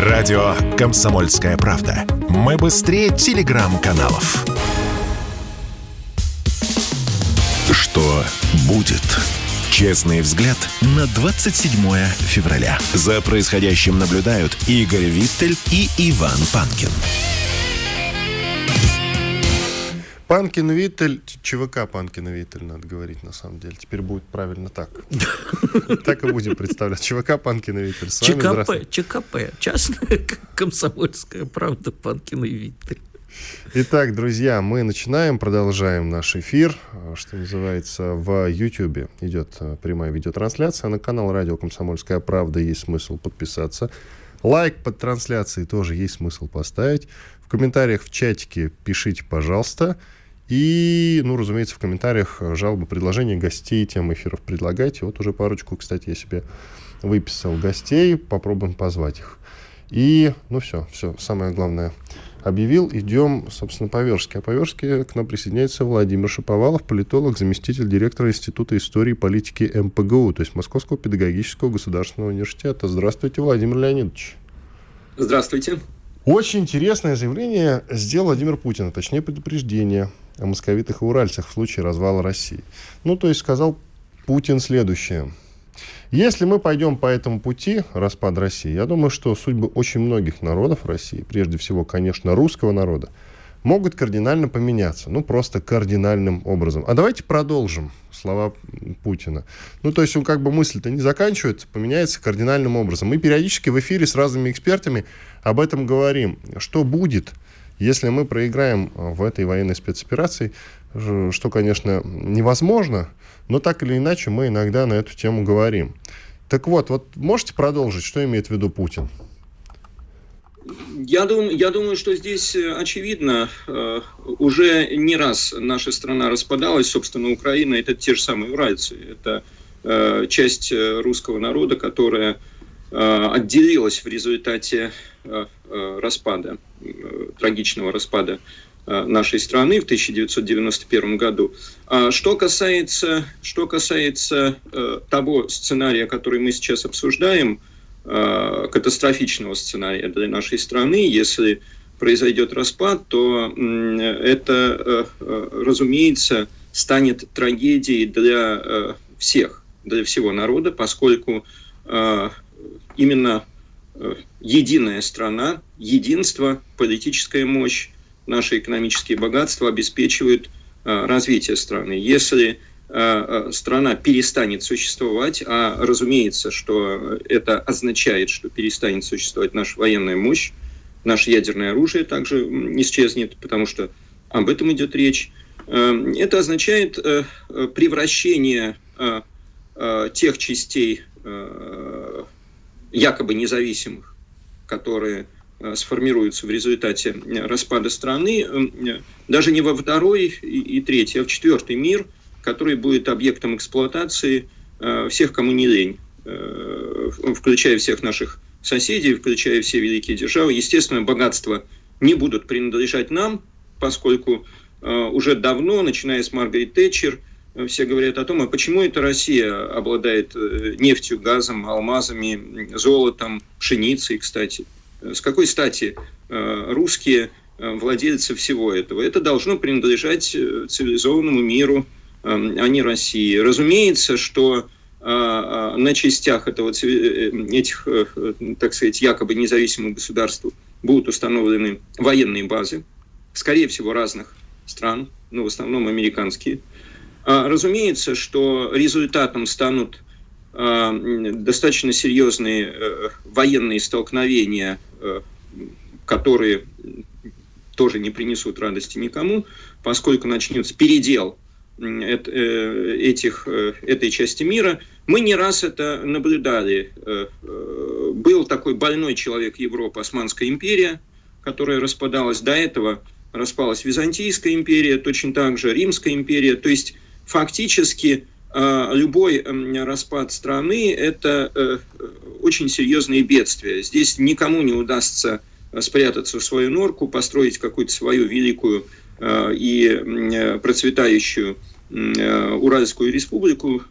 Радио «Комсомольская правда». Мы быстрее телеграм-каналов. Что будет? Честный взгляд на 27 февраля. За происходящим наблюдают Игорь Виттель и Иван Панкин. Панкин Виттель, ЧВК Панкин Виттель, надо говорить на самом деле. Теперь будет правильно так. Так и будем представлять. ЧВК Панкин Виттель. ЧКП, ЧКП. Частная комсомольская правда Панкин Виттель. Итак, друзья, мы начинаем, продолжаем наш эфир, что называется, в YouTube идет э, прямая видеотрансляция. На канал Радио Комсомольская правда есть смысл подписаться. Лайк под трансляцией тоже есть смысл поставить. В комментариях в чатике пишите, пожалуйста. И, ну, разумеется, в комментариях жалобы, предложения гостей, тем эфиров предлагайте. Вот уже парочку, кстати, я себе выписал гостей, попробуем позвать их. И, ну, все, все, самое главное объявил. Идем, собственно, по Верске. А по Верске к нам присоединяется Владимир Шаповалов, политолог, заместитель директора Института истории и политики МПГУ, то есть Московского педагогического государственного университета. Здравствуйте, Владимир Леонидович. Здравствуйте. Очень интересное заявление сделал Владимир Путин, а точнее предупреждение о московитах и уральцах в случае развала России. Ну, то есть сказал Путин следующее. Если мы пойдем по этому пути распада России, я думаю, что судьбы очень многих народов России, прежде всего, конечно, русского народа, могут кардинально поменяться. Ну, просто кардинальным образом. А давайте продолжим слова Путина. Ну, то есть он как бы мысль-то не заканчивается, поменяется кардинальным образом. Мы периодически в эфире с разными экспертами об этом говорим. Что будет, если мы проиграем в этой военной спецоперации, что, конечно, невозможно, но так или иначе мы иногда на эту тему говорим. Так вот, вот можете продолжить, что имеет в виду Путин? Я думаю, я думаю, что здесь э, очевидно, э, уже не раз наша страна распадалась, собственно, Украина это те же самые уральцы, это э, часть русского народа, которая отделилась в результате распада, трагичного распада нашей страны в 1991 году. А что касается, что касается того сценария, который мы сейчас обсуждаем, Э, катастрофичного сценария для нашей страны. Если произойдет распад, то это, э, э, разумеется, станет трагедией для всех, для всего народа, поскольку именно единая страна, единство, политическая мощь, наши экономические богатства обеспечивают развитие страны. Если Э, э, страна перестанет существовать, а разумеется, что это означает, что перестанет существовать наша военная мощь, наше ядерное оружие также исчезнет, потому что об этом идет речь. Э, это означает превращение тех частей якобы независимых, которые сформируются в результате распада страны, даже не во второй и третий, а в четвертый мир – который будет объектом эксплуатации э, всех, кому не лень, э, включая всех наших соседей, включая все великие державы. Естественно, богатства не будут принадлежать нам, поскольку э, уже давно, начиная с Маргарет Тэтчер, все говорят о том, а почему это Россия обладает нефтью, газом, алмазами, золотом, пшеницей, кстати. С какой стати русские владельцы всего этого? Это должно принадлежать цивилизованному миру, Эм, а не России. Разумеется, что на частях этого, э, этих, э, так сказать, якобы независимых государств будут установлены военные базы, скорее всего, разных стран, но в основном американские. А, разумеется, что результатом станут достаточно серьезные э, военные столкновения, которые тоже не принесут радости никому, поскольку начнется передел Э, этих, э, этой части мира. Мы не раз это наблюдали. Э, был такой больной человек Европы, Османская империя, которая распадалась до этого. Распалась Византийская империя, точно так же Римская империя. То есть фактически любой распад страны – это очень серьезные бедствия. Здесь никому не удастся спрятаться в свою норку, построить какую-то свою великую и процветающую Э, Уральскую республику,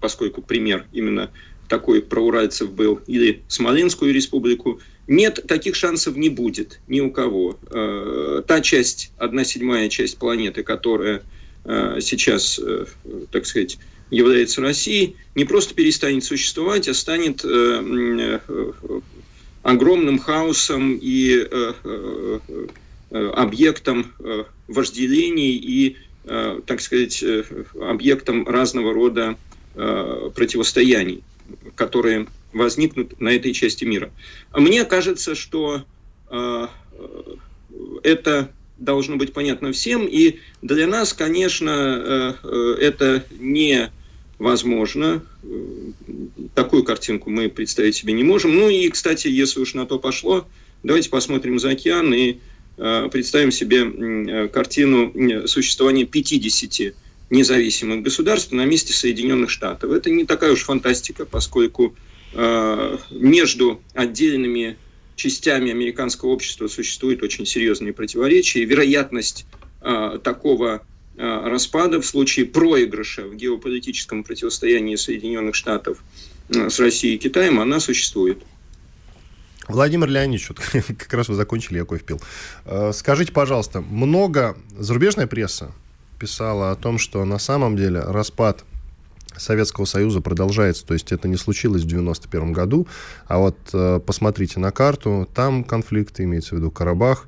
поскольку пример именно такой проуральцев был, или Смоленскую республику. Нет, таких шансов не будет ни у кого. Э, та часть, одна седьмая часть планеты, которая э, сейчас, э, так сказать, является Россией, не просто перестанет существовать, а станет огромным хаосом и объектом вожделений и, так сказать, объектом разного рода противостояний которые возникнут на этой части мира. Мне кажется, что э, это должно быть понятно всем, и для нас, конечно, э, это невозможно. Такую картинку мы представить себе не можем. Ну и, кстати, если уж на то пошло, давайте посмотрим за океан и э, представим себе картину существования 50 независимых государств на месте Соединенных Штатов. Это не такая уж фантастика, поскольку э, между отдельными частями американского общества существуют очень серьезные противоречия. Вероятность э, такого э, распада в случае проигрыша в геополитическом противостоянии Соединенных Штатов э, с Россией и Китаем, она существует. Владимир Леонидович, вот, как раз вы закончили, я кофе пил. Скажите, пожалуйста, много зарубежная пресса писала о том, что на самом деле распад Советского Союза продолжается, то есть это не случилось в 91 году, а вот э, посмотрите на карту, там конфликты, имеется в виду Карабах,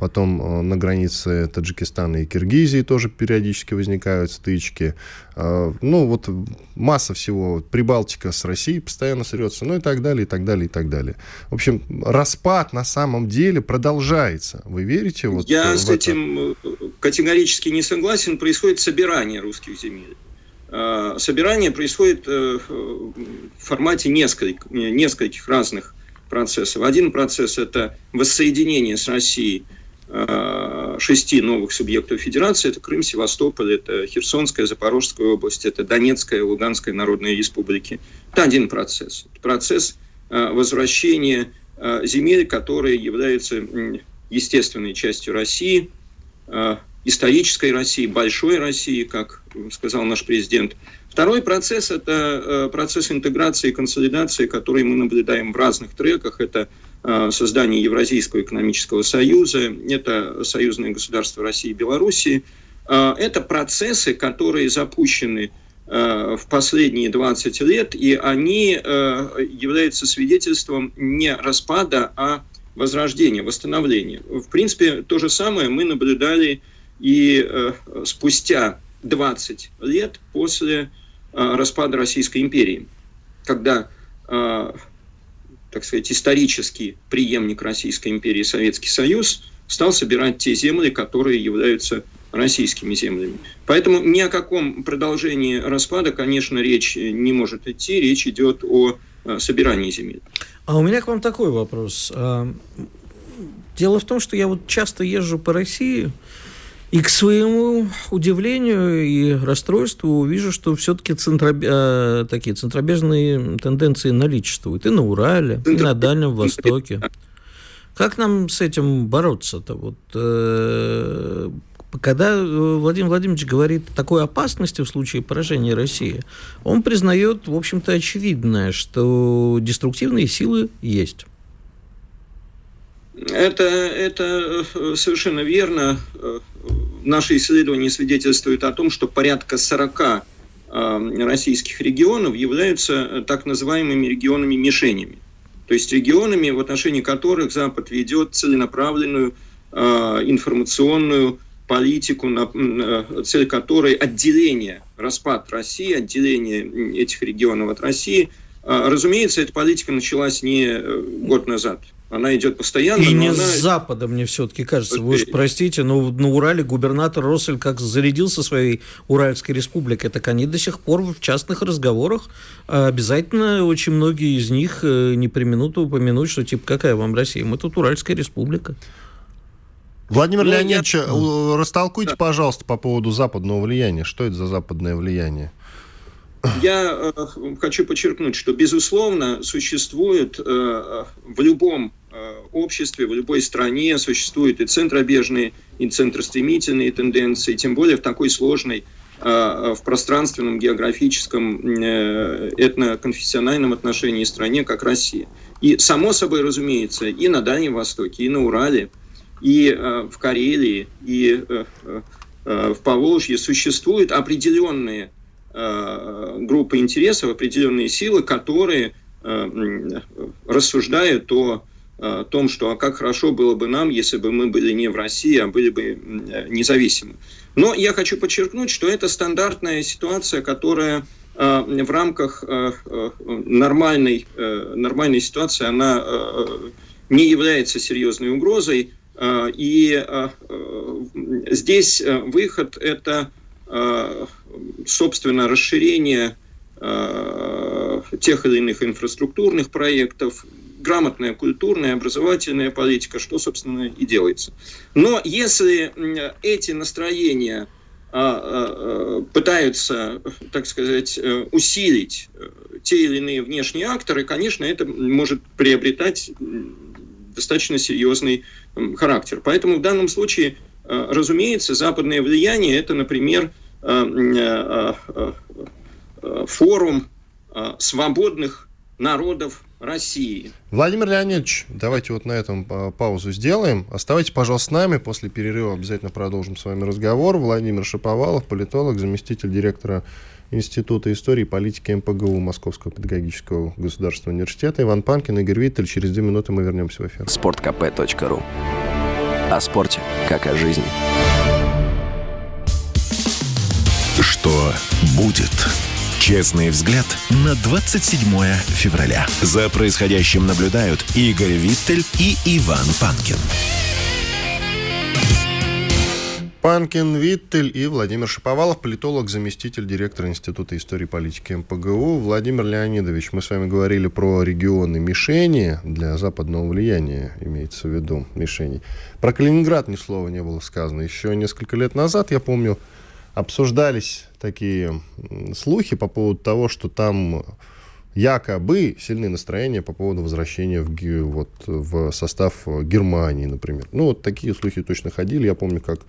потом э, на границе Таджикистана и Киргизии тоже периодически возникают стычки, э, ну вот масса всего, Прибалтика с Россией постоянно срется, ну и так далее, и так далее, и так далее. В общем, распад на самом деле продолжается. Вы верите? Вот Я с это? этим категорически не согласен, происходит собирание русских земель. Собирание происходит в формате нескольких, нескольких разных процессов. Один процесс – это воссоединение с Россией Э, шести новых субъектов федерации. Это Крым, Севастополь, это Херсонская, Запорожская область, это Донецкая, Луганская народные республики. Это один процесс. Процесс э, возвращения э, земель, которые являются естественной частью России, исторической России, большой России, как сказал наш президент. Второй процесс – это процесс интеграции и консолидации, который мы наблюдаем в разных треках. Это Э, создание Евразийского экономического союза, это союзное государство России и Белоруссии. Э, это процессы, которые запущены э, в последние 20 лет, и они являются свидетельством не распада, а возрождения, восстановления. В принципе, то же самое мы наблюдали и спустя 20 лет после распада Российской империи, когда так сказать, исторический преемник Российской империи Советский Союз стал собирать те земли, которые являются российскими землями. Поэтому ни о каком продолжении распада, конечно, речь не может идти. Речь идет о э, собирании земель. А у меня к вам такой вопрос. А, дело в том, что я вот часто езжу по России, и к своему удивлению и расстройству вижу, что все-таки центробе... Э, такие центробежные тенденции наличествуют и на Урале, и на Дальнем Востоке. Как нам с этим бороться-то? Вот, э, когда э, Владимир Владимирович говорит о такой опасности в случае поражения России, он признает, в общем-то, очевидное, что деструктивные силы есть. Это, это э, совершенно верно. Э, наши исследования свидетельствуют о том, что порядка 40 э, российских регионов являются так называемыми регионами-мишенями. То есть регионами, в отношении которых Запад ведет целенаправленную информационную политику, цель которой отделение, распад России, отделение этих регионов от России. Разумеется, эта политика началась не год назад – она идет постоянно. И не она... с Запада, мне все-таки кажется. Вы уж простите, но на Урале губернатор Россель как зарядился своей Уральской республикой, так они до сих пор в частных разговорах а обязательно очень многие из них э, не применут упомянуть, что типа какая вам Россия? Мы тут Уральская республика. Владимир ну, Леонидович, я... растолкуйте, да. пожалуйста, по поводу западного влияния. Что это за западное влияние? Я э, хочу подчеркнуть, что, безусловно, существует э, в любом обществе, в любой стране существуют и центробежные, и центростремительные тенденции, тем более в такой сложной в пространственном, географическом, этноконфессиональном отношении стране, как Россия. И, само собой разумеется, и на Дальнем Востоке, и на Урале, и в Карелии, и в Поволжье существуют определенные группы интересов, определенные силы, которые рассуждают о том, что а как хорошо было бы нам, если бы мы были не в России, а были бы независимы. Но я хочу подчеркнуть, что это стандартная ситуация, которая э, в рамках э, э, нормальной, нормальной ситуации, она не является серьезной угрозой. И здесь выход – это, собственно, расширение тех или иных инфраструктурных проектов, грамотная культурная, образовательная политика, что, собственно, и делается. Но если эти настроения а, а, пытаются, так сказать, э, усилить э, те или иные внешние акторы, конечно, это может приобретать достаточно серьезный характер. Поэтому в данном случае, э, разумеется, западное влияние – это, например, форум свободных народов России. Владимир Леонидович, давайте вот на этом а, паузу сделаем. Оставайтесь, пожалуйста, с нами. После перерыва обязательно продолжим с вами разговор. Владимир Шаповалов, политолог, заместитель директора Института истории и политики МПГУ Московского педагогического государственного университета. Иван Панкин, Игорь Виттель. Через две минуты мы вернемся в эфир. Спорткп.ру О спорте, как о жизни. Что будет? Честный взгляд на 27 февраля. За происходящим наблюдают Игорь Виттель и Иван Панкин. Панкин Виттель и Владимир Шаповалов, политолог, заместитель директора Института истории и политики МПГУ. Владимир Леонидович, мы с вами говорили про регионы мишени для западного влияния, имеется в виду мишени. Про Калининград ни слова не было сказано. Еще несколько лет назад, я помню, обсуждались такие слухи по поводу того, что там якобы сильные настроения по поводу возвращения в, вот, в состав Германии, например. Ну, вот такие слухи точно ходили. Я помню, как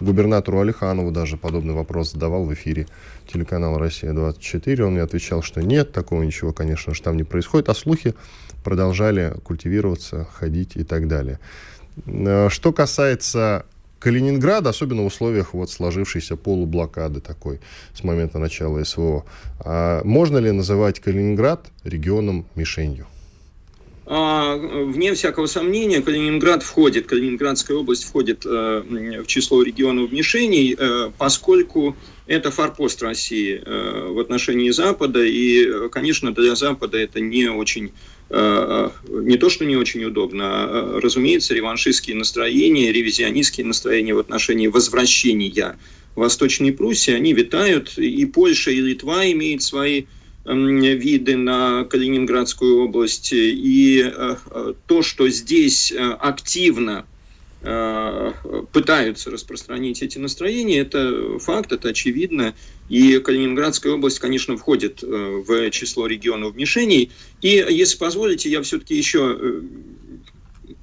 губернатору Алиханову даже подобный вопрос задавал в эфире телеканала «Россия-24». Он мне отвечал, что нет, такого ничего, конечно же, там не происходит. А слухи продолжали культивироваться, ходить и так далее. Э, что касается Калининград, особенно в условиях вот сложившейся полублокады такой с момента начала СВО, а можно ли называть Калининград регионом мишенью? А, вне всякого сомнения, Калининград входит, Калининградская область входит э, в число регионов мишеней, э, поскольку это форпост России э, в отношении Запада, и, конечно, для Запада это не очень не то, что не очень удобно, а, разумеется, реваншистские настроения, ревизионистские настроения в отношении возвращения Восточной Пруссии, они витают, и Польша, и Литва имеют свои виды на Калининградскую область, и э, э, то, что здесь активно Э, пытаются распространить эти настроения, это факт, это очевидно. И Калининградская область, конечно, входит э, в число регионов мишеней. И, если позволите, я все-таки еще э,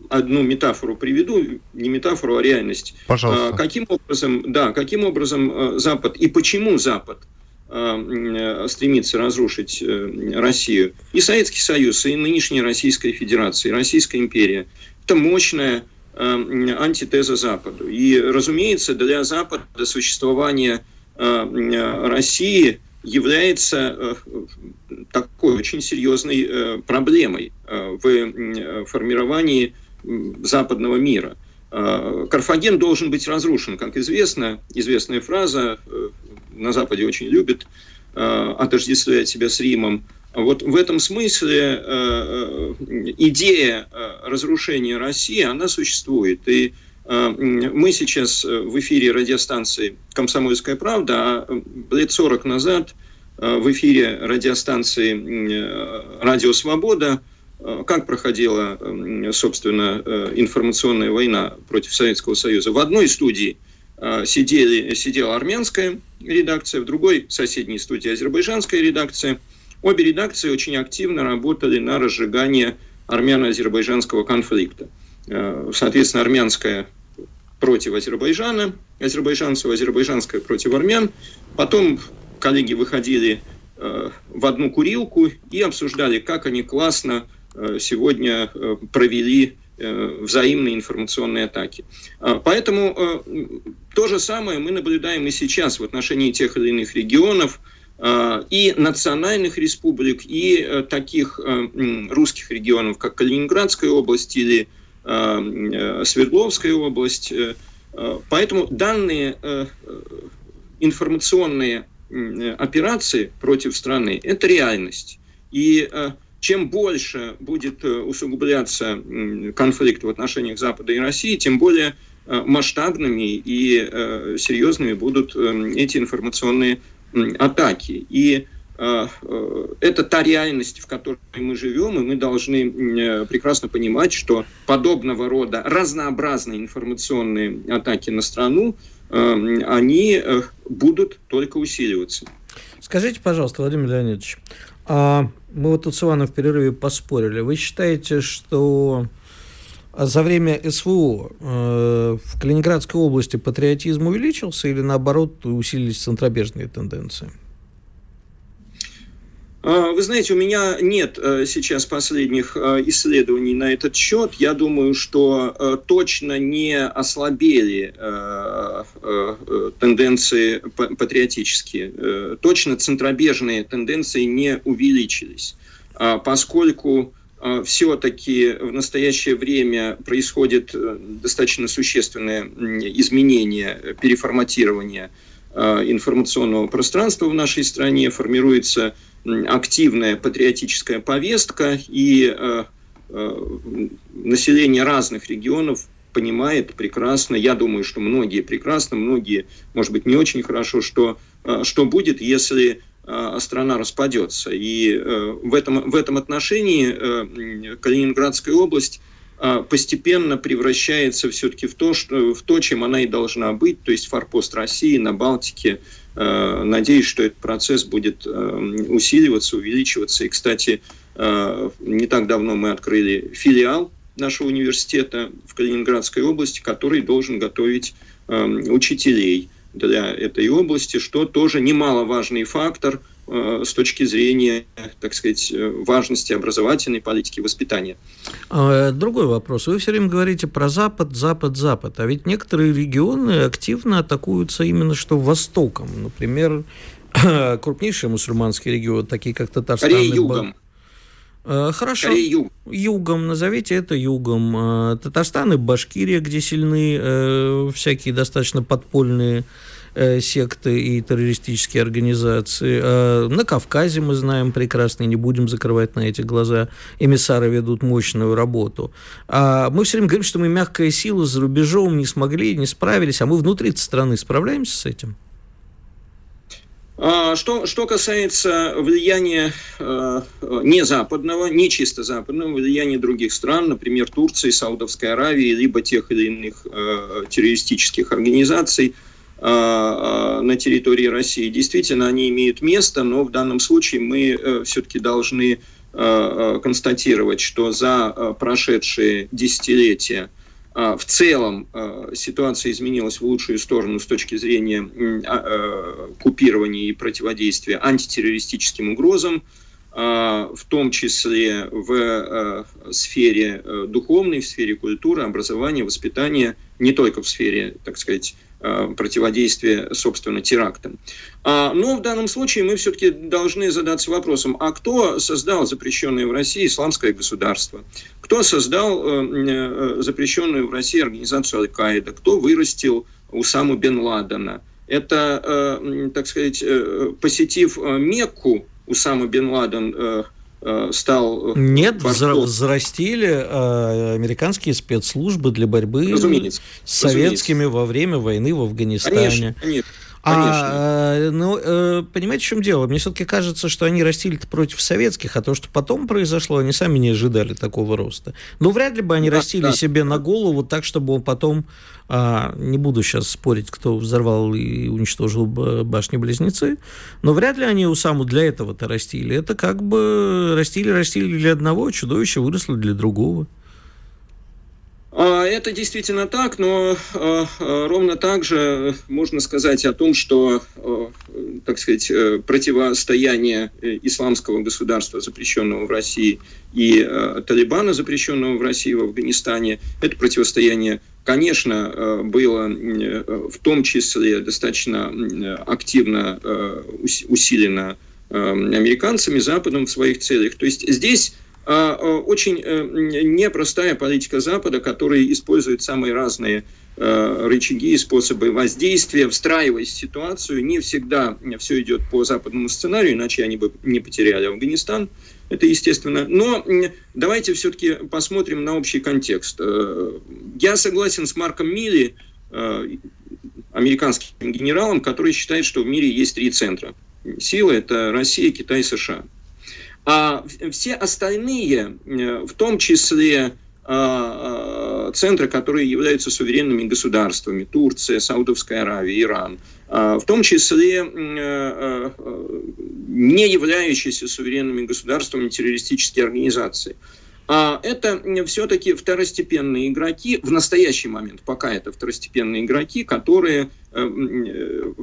одну метафору приведу, не метафору, а реальность. Пожалуйста. Каким образом, да, каким образом Запад и почему Запад стремится разрушить Россию. И Советский Союз, и нынешняя Российская Федерация, и Российская империя. Это мощная антитеза Западу. И, разумеется, для Запада существование э, России является э, такой очень серьезной э, проблемой в формировании западного мира. Карфаген должен быть разрушен, как известно. Известная фраза на Западе очень любят отождествлять себя с Римом. Вот в этом смысле э, э, идея э, разрушения России, она существует. И мы сейчас в эфире радиостанции «Комсомольская правда», а лет 40 назад в эфире радиостанции «Радио Свобода» как проходила, собственно, информационная война против Советского Союза. В одной студии сидели, сидела армянская редакция, в другой соседней студии азербайджанская редакция – Обе редакции очень активно работали на разжигание армяно-азербайджанского конфликта. Э, соответственно, армянская против Азербайджана, азербайджанцев, азербайджанская против армян. Потом коллеги выходили в одну курилку и обсуждали, как они классно сегодня провели взаимные информационные атаки. Поэтому то же самое мы наблюдаем и сейчас в отношении тех или иных регионов – Э, и национальных республик, и э, таких э, русских регионов, как Калининградская область или Свердловская область. Поэтому данные информационные операции против страны – это реальность. И чем больше будет усугубляться конфликт в отношениях Запада и России, тем более масштабными и серьезными будут эти информационные атаки. И э, э, это та реальность, в которой мы живем, и мы должны э, прекрасно понимать, что подобного рода разнообразные информационные атаки на страну, они будут только усиливаться. Скажите, пожалуйста, Владимир Леонидович, а мы вот тут с Иваном в перерыве поспорили. Вы считаете, что за время СВО э, в Калининградской области патриотизм увеличился или наоборот усилились центробежные тенденции? А, вы знаете, у меня нет э, сейчас последних э, исследований на этот счет. Я думаю, что э, точно не ослабели тенденции патриотические. Точно центробежные тенденции не увеличились, а поскольку все-таки в настоящее время происходит достаточно существенное изменение, переформатирование информационного пространства в нашей стране, формируется активная патриотическая повестка, и а, население разных регионов понимает прекрасно, я думаю, что многие прекрасно, многие, может быть, не очень хорошо, что, что будет, если Э, страна распадется. И э, в этом, в этом отношении э, Калининградская область постепенно превращается все-таки в то, что, в то, чем она и должна быть, то есть форпост России на Балтике. Надеюсь, что этот процесс будет усиливаться, увеличиваться. И, кстати, не так давно мы открыли филиал нашего университета в Калининградской области, который должен готовить учителей – для этой области, что тоже немаловажный фактор э, с точки зрения, так сказать, э, важности образовательной политики воспитания. А, другой вопрос. Вы все время говорите про Запад, Запад, Запад, а ведь некоторые регионы активно атакуются именно что Востоком. Например, крупнейшие мусульманские регионы, такие как Татарстан. Корея югом. Э, хорошо. Скорее юг. Югом, назовите это югом. Э, Татарстан и Башкирия, где сильны э, всякие достаточно подпольные э, секты и террористические организации. Э, на Кавказе мы знаем прекрасно, и не будем закрывать на эти глаза. Эмиссары ведут мощную работу. А мы все время говорим, что мы мягкая сила за рубежом не смогли, не справились, а мы внутри страны справляемся с этим? А, что, что касается влияния э, не западного, не чисто западного, влияния других стран, например, Турции, Саудовской Аравии, либо тех или иных э, террористических организаций э, на территории России, действительно они имеют место, но в данном случае мы все-таки должны констатировать, что за прошедшие десятилетия – в целом ситуация изменилась в лучшую сторону с точки зрения а, купирования и противодействия антитеррористическим угрозам, в том числе в сфере э, духовной, в сфере культуры, образования, воспитания, не только в сфере, так сказать, Э, противодействия, собственно, терактам. А, но в данном случае мы все-таки должны задаться вопросом, а кто создал запрещенное в России исламское государство? Кто создал э, э, запрещенную в России организацию Аль-Каида? Кто вырастил Усаму бен Ладена? Это, так сказать, посетив Мекку, Усама бен Ладен Э, стал... Э, Нет, борцом. взрастили э, американские спецслужбы для борьбы разумеется, с советскими разумеется. во время войны в Афганистане. Конечно, конечно. А, ну, э, понимаете, в чем дело? Мне все-таки кажется, что они растили против советских, а то, что потом произошло, они сами не ожидали такого роста. Но вряд ли бы они да, растили да. себе на голову так, чтобы он потом, а, не буду сейчас спорить, кто взорвал и уничтожил башни-близнецы, но вряд ли они у саму для этого-то растили. Это как бы растили, растили для одного, чудовище выросло для другого. А, это действительно так, но а, а, ровно так же можно сказать о том, что, так сказать, э, противостояние э, исламского государства, запрещенного в России, и Талибана, запрещенного в России, в Афганистане, это противостояние, конечно, было в том числе достаточно активно усилено американцами, Западом в своих целях. То есть здесь очень э, непростая политика Запада, который использует самые разные э, рычаги и способы воздействия, встраиваясь в ситуацию. Не всегда все идет по западному сценарию, иначе они бы не потеряли Афганистан. Это естественно. Но давайте все-таки посмотрим на общий контекст. Э, я согласен с Марком Милли, американским генералом, который считает, что в мире есть три центра. Силы – это Россия, Китай, США. А все остальные, э, в том числе а, а, центры, которые являются суверенными государствами, Турция, Саудовская Аравия, Иран, а, в том числе э, не являющиеся суверенными государствами террористические организации. Это все-таки второстепенные игроки в настоящий момент, пока это второстепенные игроки, которые, э,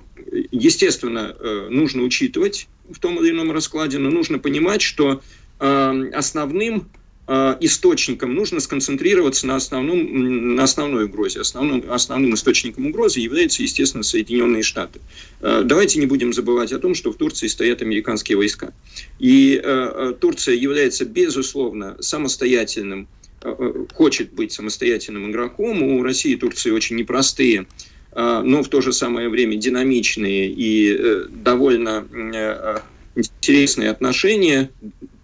естественно, нужно учитывать в том или ином раскладе, но нужно понимать, что э, основным э, источником нужно сконцентрироваться на, основном, на основной угрозе. Основным, основным источником угрозы являются, естественно, Соединенные Штаты. Э, давайте не будем забывать о том, что в Турции стоят американские войска. И Турция является, безусловно, самостоятельным хочет быть самостоятельным игроком. У России и Турции очень непростые но в то же самое время динамичные и э, довольно э, интересные отношения,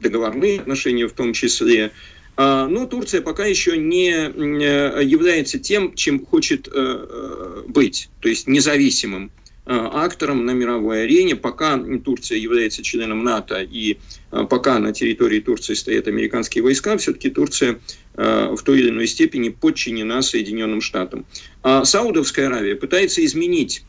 договорные отношения в том числе. А, но Турция пока еще не является тем, чем хочет э, быть, то есть независимым актором на мировой арене. Пока Турция является членом НАТО и пока на территории Турции стоят американские войска, все-таки Турция в той или иной степени подчинена Соединенным Штатам. А Саудовская Аравия пытается изменить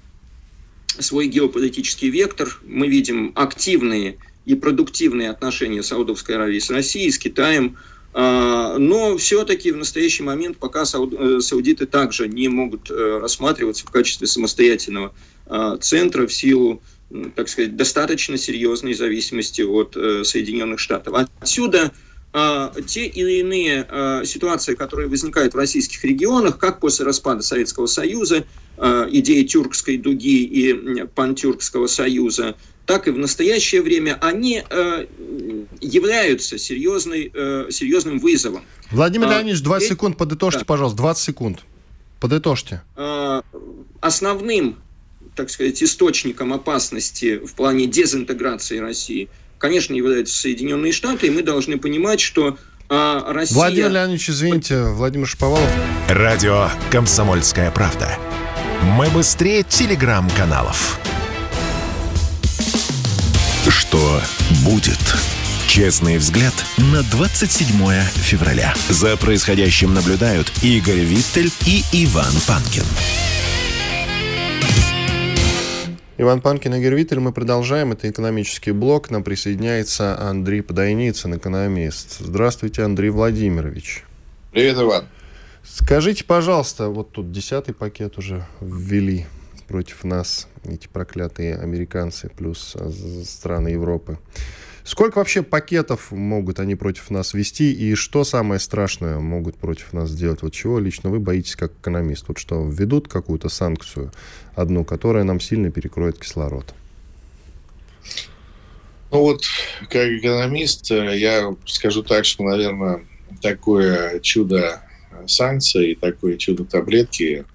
свой геополитический вектор. Мы видим активные и продуктивные отношения Саудовской Аравии с Россией, с Китаем. А, но все-таки в настоящий момент пока э, саудиты также не могут э, рассматриваться в качестве самостоятельного а, центра в силу так сказать, достаточно серьезной зависимости от э, Соединенных Штатов. Отсюда а, те или иные ситуации, которые возникают в российских регионах, как после распада Советского Союза, идеи тюркской дуги и пантюркского союза, так и в настоящее время, они являются серьезной, серьезным вызовом. Владимир Леонидович, 20 секунд, подытожьте, да. пожалуйста, 20 секунд. Подытожьте. Основным, так сказать, источником опасности в плане дезинтеграции России – конечно, являются Соединенные Штаты, и мы должны понимать, что а, Россия... Владимир Леонидович, извините, Владимир Шаповалов. Радио «Комсомольская правда». Мы быстрее телеграм-каналов. Что будет? Честный взгляд на 27 февраля. За происходящим наблюдают Игорь Виттель и Иван Панкин. Иван Панкин и Гервитель. Мы продолжаем. Это экономический блок. Нам присоединяется Андрей Подойницын, экономист. Здравствуйте, Андрей Владимирович. Привет, Иван. Скажите, пожалуйста, вот тут десятый пакет уже ввели против нас эти проклятые американцы плюс страны Европы. Сколько вообще пакетов могут они против нас вести и что самое страшное могут против нас сделать? Вот чего лично вы боитесь как экономист? Вот что, введут какую-то санкцию одну, которая нам сильно перекроет кислород? Ну вот, как экономист, э, я скажу так, что, наверное, такое чудо санкций, такое чудо таблетки,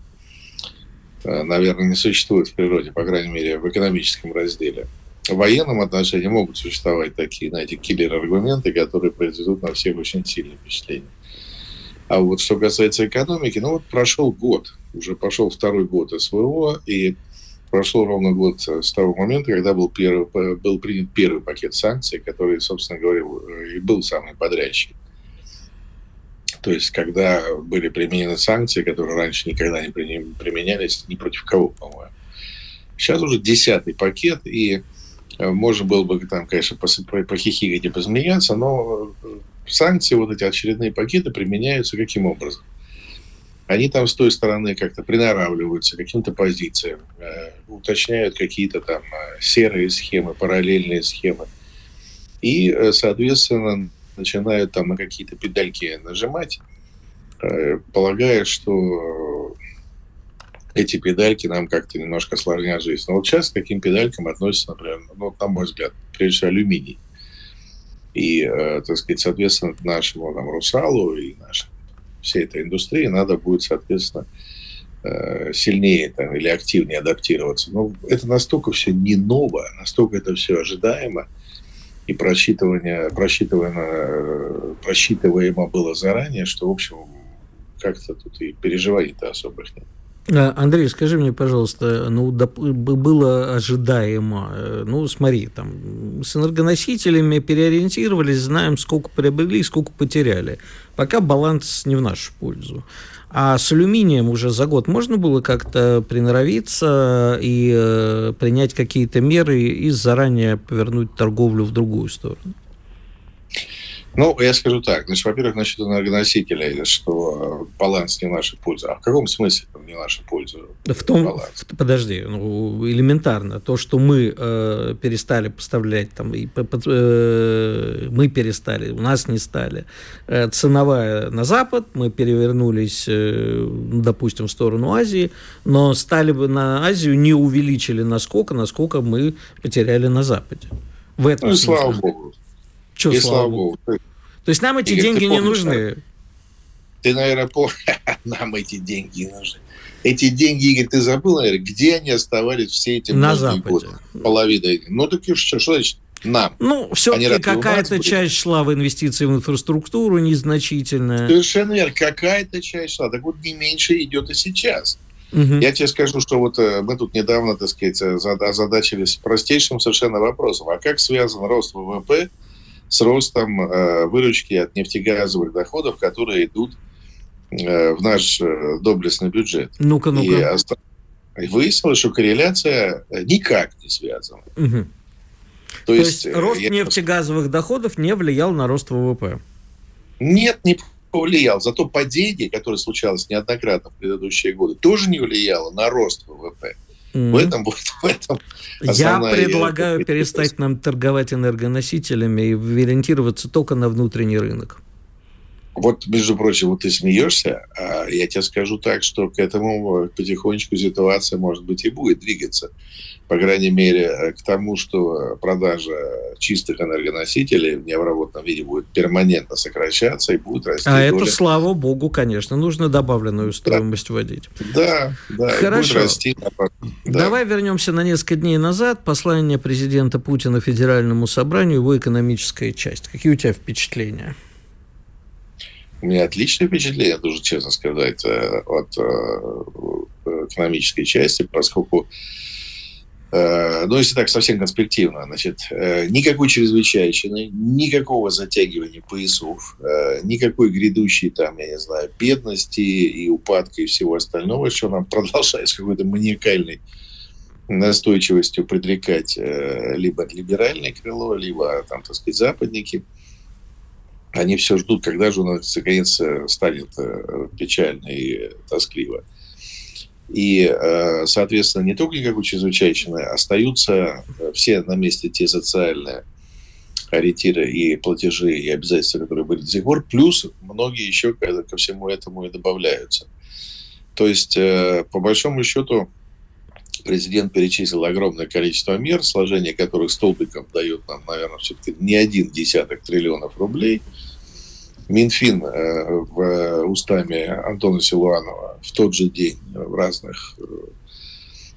наверное, не существует в природе, по крайней мере, в экономическом разделе в военном отношении могут существовать такие, знаете, киллер-аргументы, которые произведут на всех очень сильное впечатление. А вот что касается экономики, ну вот прошел год, уже пошел второй год СВО, и прошел ровно год с того момента, когда был, первый, был принят первый пакет санкций, который, собственно говоря, и был самый подрядчик. То есть, когда были применены санкции, которые раньше никогда не применялись ни против кого, по-моему. Сейчас уже десятый пакет, и Э, можно было бы там, конечно, похихикать и посмеяться, но э, санкции, вот эти очередные пакеты применяются каким образом? они там с той стороны как-то приноравливаются к каким-то позициям, э, уточняют какие-то там серые схемы, параллельные схемы. И, соответственно, начинают там на какие-то педальки нажимать, э, полагая, что эти педальки нам как-то немножко сложнят жизнь. Но вот сейчас к таким педалькам относится, например, ну, на мой взгляд, прежде всего алюминий. И, э, так сказать, соответственно, нашему там, Русалу и нашей всей этой индустрии надо будет, соответственно, э, сильнее там, или активнее адаптироваться. Но это настолько все не ново, настолько это все ожидаемо, и просчитывание, просчитываемо, просчитываемо было заранее, что, в общем, как-то тут и переживаний-то особых нет. А, Андрей, скажи мне, пожалуйста, ну, было ожидаемо, э, ну, смотри, там, с энергоносителями переориентировались, знаем, сколько приобрели, сколько потеряли. Пока баланс не в нашу пользу. А с алюминием уже за год можно было как-то приноровиться и э, принять какие-то меры и заранее повернуть торговлю в другую сторону? Ну, я скажу так. Значит, во-первых, насчет энергоносителей, что баланс не в нашу пользу. А в каком смысле не в нашу пользу? В том, баланс? подожди, ну, элементарно. То, что мы э, перестали поставлять, там, и, э, мы перестали, у нас не стали. Э, ценовая на Запад, мы перевернулись, э, допустим, в сторону Азии, но стали бы на Азию, не увеличили насколько, насколько мы потеряли на Западе. В этом ну, и слава богу. Что, и слава богу. богу. То есть нам эти Игорь, деньги не нужны? Ты, наверное, помнишь, нам эти деньги не нужны. Эти деньги, Игорь, ты забыл, наверное, где они оставались все эти На Западе. годы? Половина. Ну, так и что, что значит? Нам. Ну, все-таки какая-то часть шла в инвестиции в инфраструктуру незначительная. Совершенно верно. Какая-то часть шла. Так вот, не меньше идет и сейчас. Угу. Я тебе скажу, что вот э, мы тут недавно, так сказать, озадачились простейшим совершенно вопросом. А как связан рост ВВП с ростом э, выручки от нефтегазовых доходов, которые идут э, в наш э, доблестный бюджет. Ну-ка, ну-ка. И, выяснилось, что корреляция никак не связана. Угу. То, То есть, есть рост я... нефтегазовых доходов не влиял на рост ВВП? Нет, не повлиял. Зато падение, которое случалось неоднократно в предыдущие годы, тоже не влияло на рост ВВП. Mm. В этом будет в этом Я предлагаю перестать нам торговать энергоносителями и ориентироваться только на внутренний рынок. Вот, между прочим, вот ты смеешься, а я тебе скажу так, что к этому потихонечку ситуация, может быть, и будет двигаться по крайней мере, э, к тому, что продажа чистых энергоносителей в необработанном виде будет перманентно сокращаться и будет расти. А доля... это, слава богу, конечно, нужно добавленную стоимость да. вводить. Да, да. Хорошо. Будет расти. Да. Давай вернемся на несколько дней назад. Послание президента Путина Федеральному собранию, его экономическая часть. Какие у тебя впечатления? У меня отличное впечатление, должен честно сказать, э, от э, экономической части, поскольку Э, ну, если так совсем конспективно, значит, никакой чрезвычайщины, никакого затягивания поясов, никакой грядущей там, я не знаю, бедности и упадка и всего остального, что нам продолжает с какой-то маниакальной настойчивостью предрекать либо либеральное крыло, либо, там, так сказать, западники. Они все ждут, когда же у нас, наконец, станет печально и тоскливо. И, э, соответственно, не только никакой чрезвычайщины, остаются э, все на месте те социальные ориентиры и платежи и обязательства, которые были до сих пор, плюс многие еще ко всему этому и добавляются. То есть, э, по большому счету, президент перечислил огромное количество мер, сложение которых столбиком дает нам, наверное, все-таки не один десяток триллионов рублей – Минфин э, в э, устами Антона Силуанова в тот же день в разных э,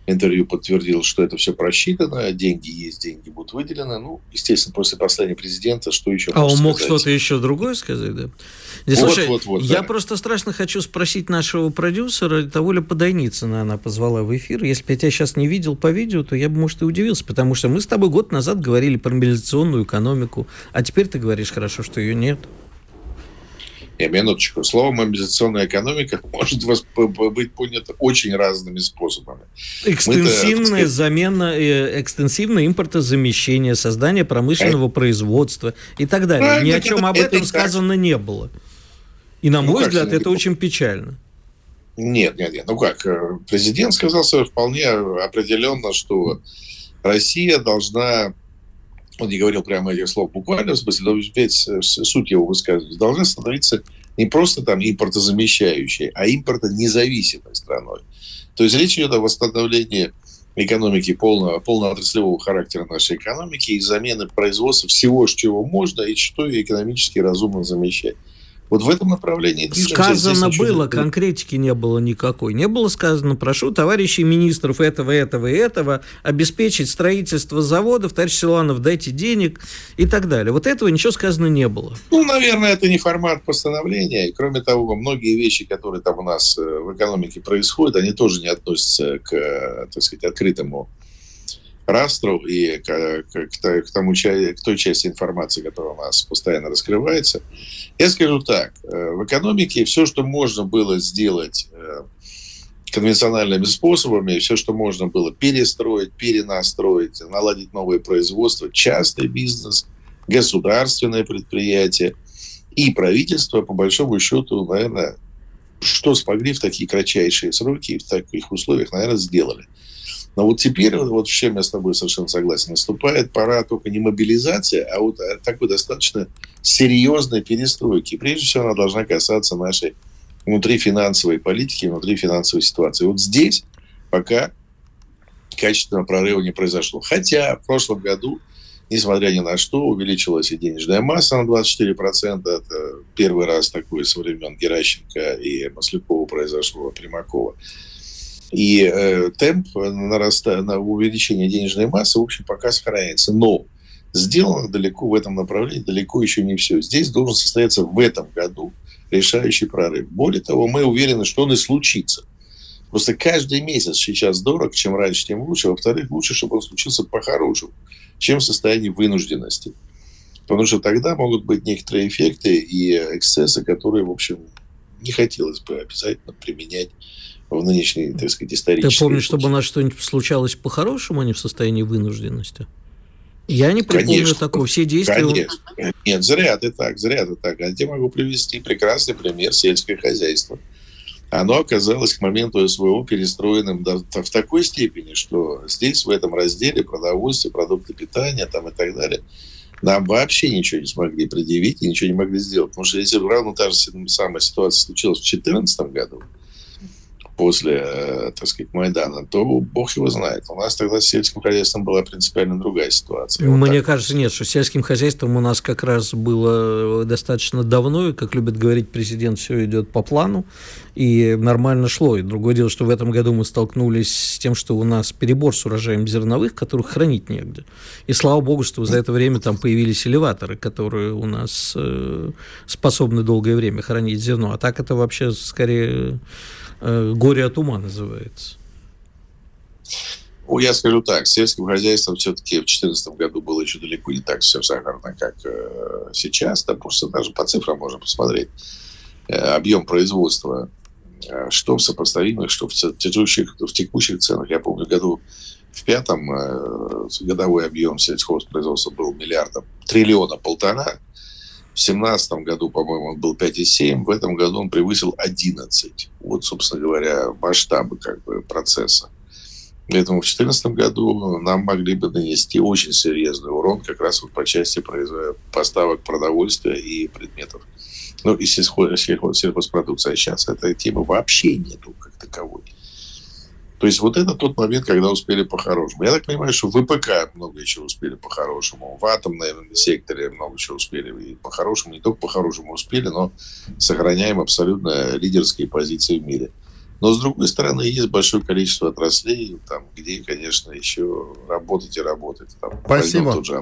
интервью подтвердил, что это все просчитано, деньги есть, деньги будут выделены. Ну, естественно, после послания президента, что еще А он мог что-то еще другое сказать, да? Здесь, вот, слушай, вот, вот, я да. просто страшно хочу спросить нашего продюсера, того ли Подойницына она позвала в эфир. Если бы я тебя сейчас не видел по видео, то я бы, может, и удивился, потому что мы с тобой год назад говорили про мобилизационную экономику, а теперь ты говоришь хорошо, что ее нет. Не, минуточку. Слово мобилизационная экономика может быть понято очень разными способами. Экстенсивная замена, э, экстенсивное импортозамещение, создание промышленного а... производства и так далее. Правильно, Ни о чем это, об этом это сказано так. не было. И, на ну, мой взгляд, это очень печально. Нет, нет, нет. Ну как, э, президент сказал вполне определенно, что Россия должна, он не говорил прямо этих слов буквально, в смысле, но ведь суть его высказывания, должна становиться не просто там импортозамещающей, а импортонезависимой страной. То есть речь идет о восстановлении экономики полного, полного отраслевого характера нашей экономики и замены производства всего, чего можно и что экономически разумно замещать. Вот в этом направлении движемся. Сказано было, конкретики не было никакой. Не было сказано, прошу товарищей министров этого, этого и этого обеспечить строительство заводов, товарищ Силанов, дайте денег и так далее. Вот этого ничего сказано не было. Ну, наверное, это не формат постановления. И, кроме того, многие вещи, которые там у нас э, в экономике происходят, они тоже не относятся к, э, так сказать, открытому растру и к, к, к, тому, к той части информации, которая у нас постоянно раскрывается. Я скажу так, э, в экономике все, что можно было сделать э, конвенциональными способами, все, что можно было перестроить, перенастроить, наладить новые производства, частный бизнес, государственное предприятие и правительство, по большому счету, наверное, что смогли в такие кратчайшие сроки и в таких условиях, наверное, сделали. Но вот теперь, вот в чем я с тобой совершенно согласен, наступает пора только не мобилизации, а вот э, такой достаточно серьезной перестройки. Прежде всего, она должна касаться нашей внутрифинансовой политики, внутрифинансовой ситуации. Вот здесь пока качественного прорыва не произошло. Хотя в прошлом году, несмотря ни на что, увеличилась и денежная масса на 24%. Это первый раз такое со времен Геращенко и Маслякова произошло, Примакова. И э, темп нараста, на увеличения денежной массы, в общем, пока сохраняется. Но сделано далеко в этом направлении, далеко еще не все. Здесь должен состояться в этом году решающий прорыв. Более того, мы уверены, что он и случится. Просто каждый месяц сейчас дорог, чем раньше, тем лучше. Во-вторых, лучше, чтобы он случился по-хорошему, чем в состоянии вынужденности. Потому что тогда могут быть некоторые эффекты и эксцессы, которые, в общем, не хотелось бы обязательно применять в нынешней, так сказать, исторической... Ты помнишь, чтобы у нас что-нибудь случалось по-хорошему, а не в состоянии вынужденности? Я не припомню Конечно. такого. Все действия... Конечно. Нет, зря ты так, зря ты так. А я могу привести прекрасный пример сельское хозяйство. Оно оказалось к моменту СВО перестроенным до, в такой степени, что здесь, в этом разделе продовольствие, продукты питания там, и так далее, нам вообще ничего не смогли предъявить и ничего не могли сделать. Потому что если равно та же самая ситуация случилась в 2014 году, после, э, так сказать, Майдана, то бог его знает. У нас тогда с сельским хозяйством была принципиально другая ситуация. Мне вот кажется, нет, что с сельским хозяйством у нас как раз было достаточно давно, и, как любит говорить президент, все идет по плану, и нормально шло. И другое дело, что в этом году мы столкнулись с тем, что у нас перебор с урожаем зерновых, которых хранить негде. И слава богу, что за это время там появились элеваторы, которые у нас э, способны долгое время хранить зерно. А так это вообще скорее Э, горе от ума называется. Ну, я скажу так, сельским хозяйством все-таки в 2014 году было еще далеко не так все сахарно, как э, сейчас. Да, просто даже по цифрам можно посмотреть. Э, объем производства, э, что в сопоставимых, что в текущих, в текущих ценах. Я помню, году в пятом э, годовой объем сельхозпроизводства был миллиарда, триллиона полтора. В 2017 году, по-моему, он был 5,7, в этом году он превысил 11. Вот, собственно говоря, масштабы как бы, процесса. Поэтому в 2014 году нам могли бы нанести очень серьезный урон как раз вот по части поставок продовольствия и предметов. Ну, и сельхозпродукции. А сейчас этой темы вообще нету как таковой. То есть вот это тот момент, когда успели по-хорошему. Я так понимаю, что в ВПК много чего успели по-хорошему, в атомном секторе много чего успели и по-хорошему, не только по-хорошему успели, но сохраняем абсолютно лидерские позиции в мире. Но, с другой стороны, есть большое количество отраслей, там, где, конечно, еще работать и работать. Там, Спасибо. Тот же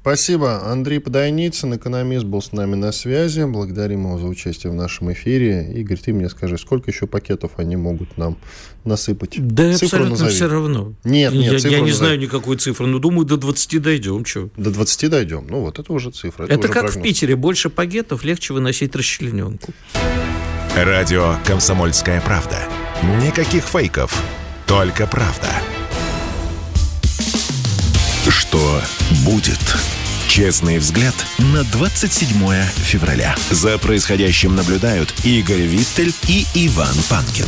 Спасибо. Андрей Подойницын, экономист, был с нами на связи. Благодарим его за участие в нашем эфире. Игорь, ты мне скажи, сколько еще пакетов они могут нам насыпать? Да цифру абсолютно назови. все равно. Нет, нет, Я, я не знаю никакой цифры, но думаю, до 20 дойдем. Че? До 20 дойдем. Ну вот, это уже цифра. Это, это как прогноз. в Питере. Больше пакетов, легче выносить расчлененку. Радио «Комсомольская правда». Никаких фейков, только правда. Что будет? Честный взгляд на 27 февраля. За происходящим наблюдают Игорь Виттель и Иван Панкин.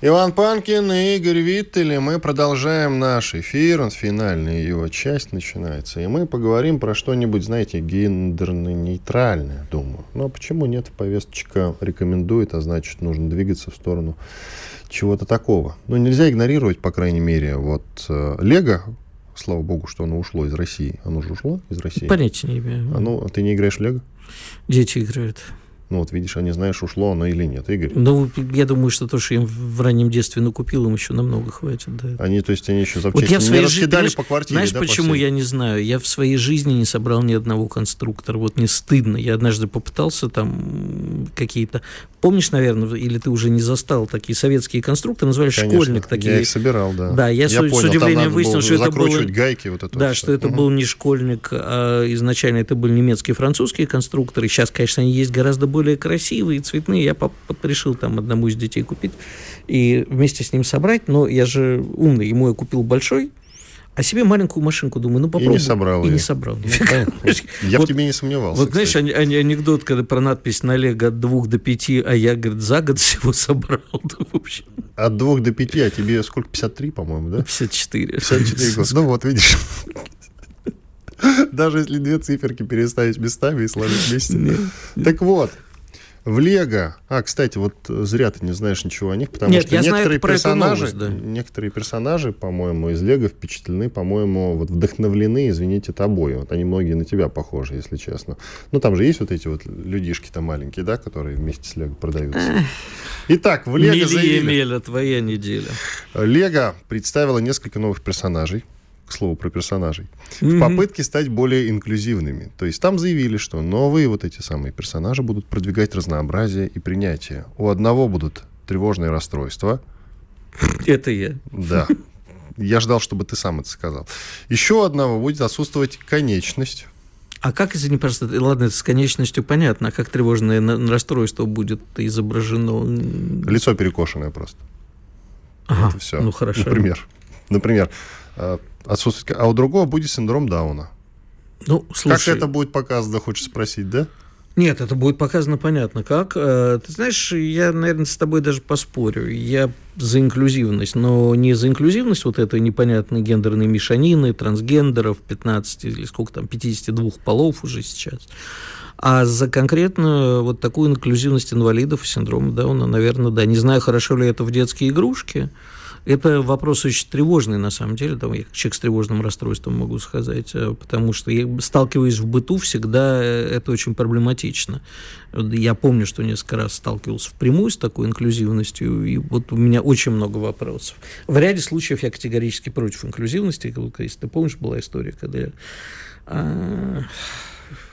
Иван Панкин и Игорь Виттель, и мы продолжаем наш эфир, финальная его часть начинается, и мы поговорим про что-нибудь, знаете, гендерно-нейтральное, думаю. Но почему нет, повесточка рекомендует, а значит, нужно двигаться в сторону чего-то такого. Ну, нельзя игнорировать, по крайней мере, вот э, Лего, слава богу, что оно ушло из России. Оно же ушло из России? Понятия не имею. А ну, а ты не играешь в Лего? Дети играют. Ну вот видишь, а не знаешь, ушло оно или нет, Игорь. Ну, я думаю, что то, что я им в раннем детстве накупил, им еще намного хватит, да. Они, то есть, они еще Вот я в запчасти не своей раскидали жизни, по квартире, знаешь, да, по почему всей? я не знаю? Я в своей жизни не собрал ни одного конструктора. Вот не стыдно. Я однажды попытался там какие-то... Помнишь, наверное, или ты уже не застал такие советские конструкторы, назывались Конечно, школьник такие. Я их собирал, да. Да, я с- с понял, там удивлением выяснил, что это было- гайки, вот это Да, вот что это Мгм. был не школьник, а изначально это были немецкие, французские конструкторы. Сейчас, конечно, они есть гораздо более красивые, цветные. Я решил там одному из детей купить и вместе с ним собрать. Но я же умный, ему я купил большой, а себе маленькую машинку, думаю, ну попробуй. собрал И её. не собрал. Ну. Я в Вот- тебе не сомневался. Вот знаешь, кстати. ани- ани- анекдот, когда про надпись на Лего от двух до пяти, а я, говорит, за год всего собрал. Да, в общем, От двух до пяти, а тебе сколько? 53, по-моему, да? 54. 54 года. Ну вот, видишь. Даже если две циферки переставить местами и сложить вместе. Так вот, в Лего... А, кстати, вот э, зря ты не знаешь ничего о них, потому Нет, что знаю некоторые эту персонажи, новость, да. некоторые персонажи, по-моему, из Лего впечатлены, по-моему, вот вдохновлены, извините, тобой. Вот они многие на тебя похожи, если честно. Ну, там же есть вот эти вот людишки-то маленькие, да, которые вместе с Лего продаются. Итак, в Лего заявили... Твоя неделя. Лего представила несколько новых персонажей. К слову, про персонажей. В Мгм. попытке стать более инклюзивными. То есть там заявили, что новые вот эти самые персонажи будут продвигать разнообразие и принятие. У одного будут тревожные расстройства. Это я. Да. Я ждал, чтобы ты сам это сказал. Еще одного будет отсутствовать конечность. А как, извини, просто, ладно, это с конечностью понятно, а как тревожное расстройство будет изображено? Лицо перекошенное просто. Ага, Это все. ну хорошо. Например. Например. Отсутствие... А у другого будет синдром Дауна. Ну, слушай, Как это будет показано, хочешь спросить, да? Нет, это будет показано понятно как. Э, Ты знаешь, я, наверное, с тобой даже поспорю. Я за инклюзивность, но не за инклюзивность вот этой непонятной гендерной мешанины, трансгендеров, 15 или сколько там, 52 полов уже сейчас, а за конкретно вот такую инклюзивность инвалидов и синдрома Дауна, наверное, да. Не знаю, хорошо ли это в детские игрушки, это вопрос очень тревожный, на самом деле. Там, я человек с тревожным расстройством могу сказать, э, потому что я сталкиваюсь в быту всегда, э, это очень проблематично. Я помню, что несколько раз сталкивался впрямую с такой инклюзивностью, и вот у меня очень много вопросов. В ряде случаев я категорически против инклюзивности. Если ты помнишь, была история, когда я, а,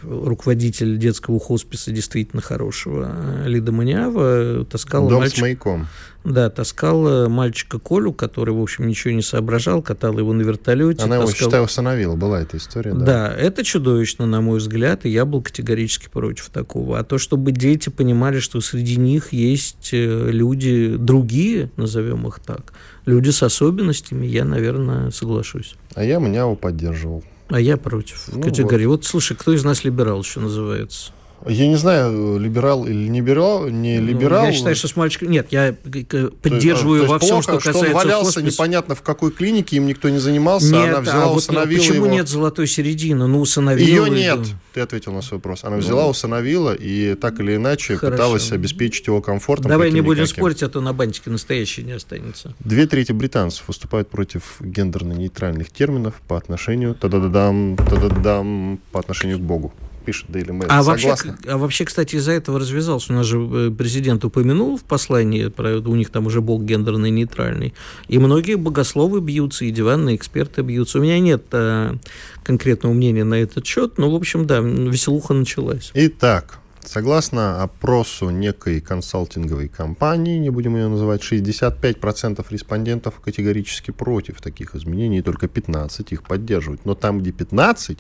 руководитель детского хосписа действительно хорошего, а, Лида Маниава, таскала Дом мальчика... с маяком. Да, таскал мальчика Колю, который, в общем, ничего не соображал, катал его на вертолете. Она его, таскал- считаю, усыновила. Была эта история, да. Да. это чудовищно, на мой взгляд, и я был категорически против такого. А то, чтобы дети понимали, что среди них есть э, люди другие, назовем их так, люди с особенностями, я, наверное, соглашусь. А я Мняву поддерживал. А я против Ну категории. Вот. слушай, кто из нас либерал еще называется? Я не знаю, либерал или не либерал, не Ну, либерал. я считаю, что с мальчиком... Нет, я к- То поддерживаю то во всем, плохо, что он касается валялся хосписа. непонятно в какой клинике, им никто не занимался, Нет, она взяла, а вот усыновила почему его. нет золотой середины? Ну, усыновила. Ее нет, ты ответил на свой вопрос. Она взяла, усыновила и так или иначе Хорошо. пыталась обеспечить его комфортом. Давай не будем каким-никаким. спорить, а то на бантике настоящий не останется. Две трети британцев выступают против гендерно-нейтральных терминов по отношению, та-да-да-дам, та-да-дам, по отношению к Богу. Пишет Daily Mail. А вообще, а вообще, кстати, из-за этого развязался. У нас же э, президент упомянул в послании, про, у них там уже Бог гендерный нейтральный. И многие богословы бьются, и диванные эксперты бьются. У меня нет э, конкретного мнения на этот счет, но, в общем, да, веселуха началась. Итак, согласно опросу некой консалтинговой компании, не будем ее называть, 65% респондентов категорически против таких изменений, только 15 их поддерживают. Но там, где 15,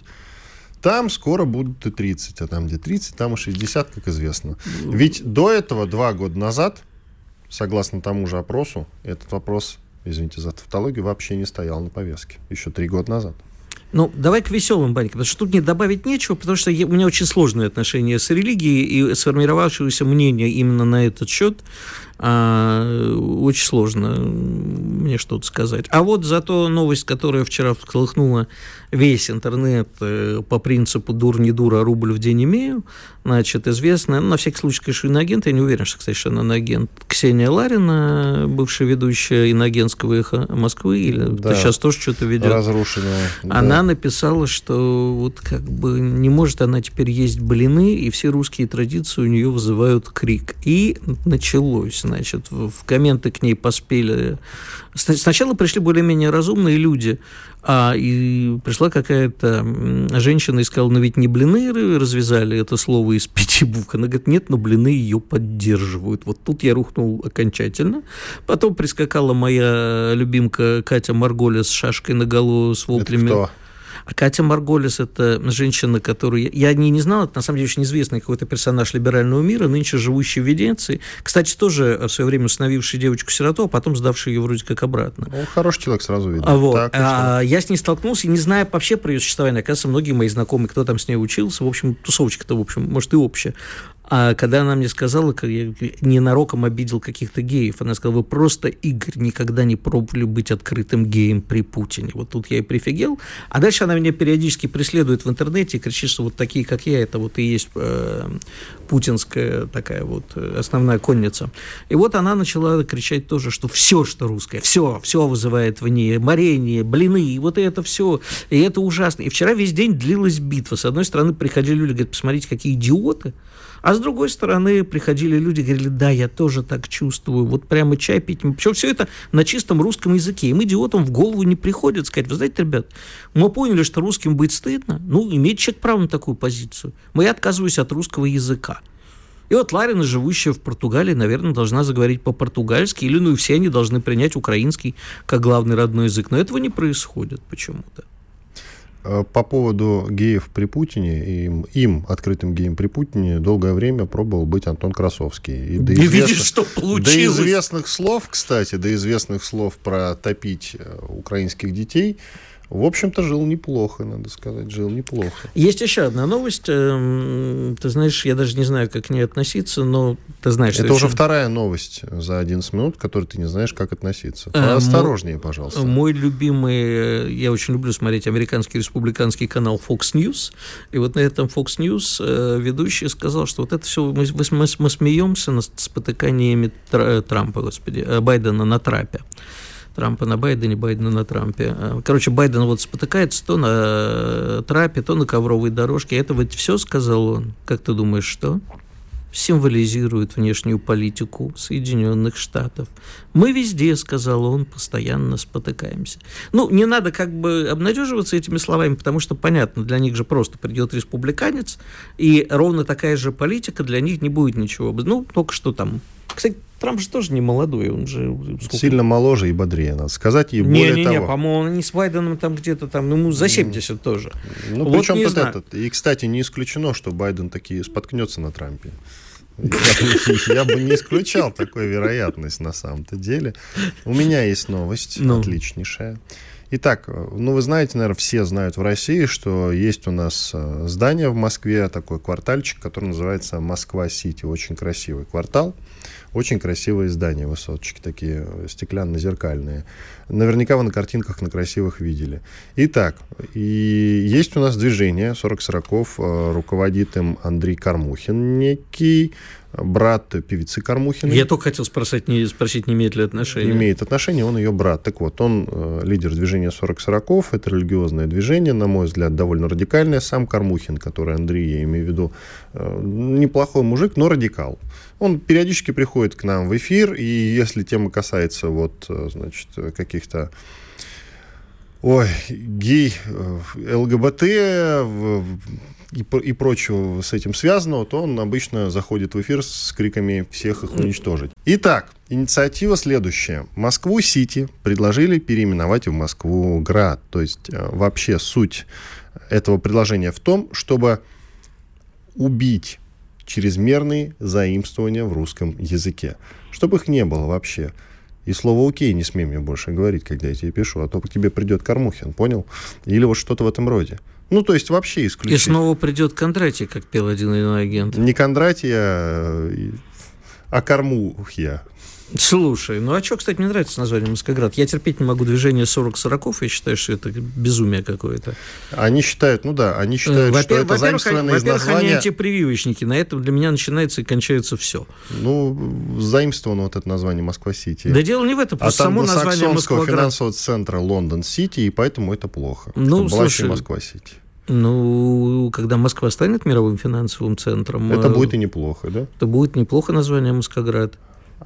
там скоро будут и 30, а там, где 30, там и 60, как известно. Ведь до этого, два года назад, согласно тому же опросу, этот вопрос извините за тавтологию, вообще не стоял на повестке еще три года назад. Ну, давай к веселым банькам, потому что тут мне добавить нечего, потому что я, у меня очень сложные отношения с религией и сформировавшееся мнение именно на этот счет а, очень сложно мне что-то сказать. А вот зато новость, которая вчера всколыхнула весь интернет э, по принципу «дур не дура, а рубль в день имею», значит, известная, ну, на всякий случай, конечно, иноагент, я не уверен, что, кстати, что она иноагент, Ксения Ларина, бывшая ведущая иноагентского эхо Москвы, или да, сейчас тоже что-то ведет. Разрушенная. Она да. написала, что вот как бы не может она теперь есть блины, и все русские традиции у нее вызывают крик. И началось значит, в комменты к ней поспели. Сначала пришли более-менее разумные люди, а и пришла какая-то женщина и сказала, ну ведь не блины развязали это слово из пяти букв. Она говорит, нет, но блины ее поддерживают. Вот тут я рухнул окончательно. Потом прискакала моя любимка Катя Марголя с шашкой на голову, с воплями. Это кто? А Катя Марголис – это женщина, которую... Я о ней не знал, это на самом деле очень известный какой-то персонаж либерального мира, нынче живущий в Венеции. Кстати, тоже в свое время установивший девочку-сироту, а потом сдавший ее вроде как обратно. Ну, хороший человек, сразу видно. А, вот. Так, а, я с ней столкнулся, и не знаю вообще про ее существование. Оказывается, многие мои знакомые, кто там с ней учился, в общем, тусовочка-то, в общем, может, и общая. А когда она мне сказала, я ненароком обидел каких-то геев, она сказала, вы просто, Игорь, никогда не пробовали быть открытым геем при Путине. Вот тут я и прифигел. А дальше она меня периодически преследует в интернете и кричит, что вот такие, как я, это вот и есть э, путинская такая вот э, основная конница. И вот она начала кричать тоже, что все, что русское, все, все вызывает в ней морение, блины, и вот это все, и это ужасно. И вчера весь день длилась битва. С одной стороны, приходили люди, говорят, посмотрите, какие идиоты, а с другой стороны, приходили люди, говорили, да, я тоже так чувствую, вот прямо чай пить. Причем все это на чистом русском языке. Им, идиотам, в голову не приходит сказать, вы знаете, ребят, мы поняли, что русским быть стыдно, ну, имеет человек право на такую позицию. Мы отказываюсь от русского языка. И вот Ларина, живущая в Португалии, наверное, должна заговорить по-португальски, или ну и все они должны принять украинский как главный родной язык. Но этого не происходит почему-то. Э, по поводу геев при Путине, им, им открытым геем при Путине, долгое время пробовал быть Антон Красовский. И до известных, видишь, что получилось. До известных слов, кстати, до известных слов про топить э, украинских детей – в общем-то, жил неплохо, надо сказать, жил неплохо. Есть еще одна новость. Эм, ты знаешь, я даже не знаю, как к ней относиться, но ты знаешь... Это уже очень... вторая новость за 11 минут, к которой ты не знаешь, как относиться. Э, Осторожнее, пожалуйста. Мой любимый, э, я очень люблю смотреть американский республиканский канал Fox News, и вот на этом Fox News э, ведущий сказал, что вот это все, мы, мы, мы смеемся над спотыканиями Трампа, господи, Байдена на трапе. Трампа на Байдене, Байдена на Трампе. А, короче, Байден вот спотыкается то на э, трапе, то на ковровой дорожке. Это вот все, сказал он. Как ты думаешь, что? символизирует внешнюю политику Соединенных Штатов. Мы везде, сказал он, постоянно спотыкаемся. Ну, не надо как бы обнадеживаться этими словами, потому что, понятно, для них же просто придет республиканец, и ровно такая же политика для них не будет ничего. Ну, только что там кстати, Трамп же тоже не молодой, он же... Сколько? Сильно моложе и бодрее, надо сказать. И не, более не, того... не, по-моему, он не с Байденом там где-то там, ну, ему за 70 тоже. Ну, вот причем тут знаю. этот. И, кстати, не исключено, что Байден таки споткнется на Трампе. Я, я бы не исключал такой вероятность на самом-то деле. У меня есть новость ну. отличнейшая. Итак, ну вы знаете, наверное, все знают в России, что есть у нас э, здание в Москве, такой квартальчик, который называется Москва-Сити. Очень красивый квартал. Очень красивые здания, высоточки такие, стеклянно-зеркальные. Наверняка вы на картинках на красивых видели. Итак, и есть у нас движение 40-40, э, руководит им Андрей Кармухин некий, брат певицы Кармухиной. Я только хотел спросить, не, спросить, не имеет ли отношения. Имеет отношение, он ее брат. Так вот, он э, лидер движения 40-40, это религиозное движение, на мой взгляд, довольно радикальное. Сам Кармухин, который Андрей, я имею в виду, э, неплохой мужик, но радикал. Он периодически приходит к нам в эфир, и если тема касается вот, э, значит, каких-то ой, гей, э, ЛГБТ, и, и прочего с этим связанного, то он обычно заходит в эфир с криками «всех их уничтожить». Итак, инициатива следующая. Москву-Сити предложили переименовать в Москву-Град. То есть э, вообще суть этого предложения в том, чтобы убить чрезмерные заимствования в русском языке. Чтобы их не было вообще. И слово «окей» не смей мне больше говорить, когда я тебе пишу, а то к тебе придет Кормухин, понял? Или вот что-то в этом роде. Ну, то есть вообще исключить. И снова придет Кондратий, как пел один иной агент. Не Кондратия, а Кормухия. Слушай, ну а что, кстати, мне нравится название Москоград. Я терпеть не могу движение 40 сороков, я считаю, что это безумие какое-то. Они считают, ну да, они считают, во что это заимствованное из Во-первых, названия... они антипрививочники. На этом для меня начинается и кончается все. Ну, заимствовано вот это название Москва-Сити. Да дело не в этом, А просто само название Москва-Град. финансового центра Лондон-Сити, и поэтому это плохо. Ну, была слушай, Москва-Сити. Ну, когда Москва станет мировым финансовым центром, Это э, будет и неплохо, да? это будет неплохо название Москоград.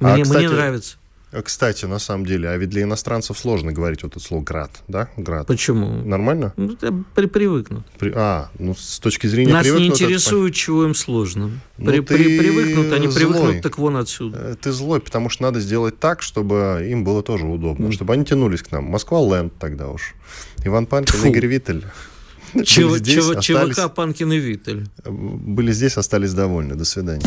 А, Мне, кстати, мне нравится. А, Кстати, на самом деле, а ведь для иностранцев сложно говорить вот это слово «град», да? «Град». Почему? Нормально? Ну, при, привыкнут. При- А, ну, с точки зрения Нас не привыкнуть, это интересует, чего им сложно. Ну, При, привыкнут, они злой. привыкнут, так вон отсюда. Э, Ты злой, потому что надо сделать так, чтобы им было тоже удобно, чтобы они тянулись к нам. Москва-ленд тогда уж. Иван Панкин, Тьфу. Игорь Виттель. ЧВК Панкин и Виттель. Были здесь, остались довольны. До свидания.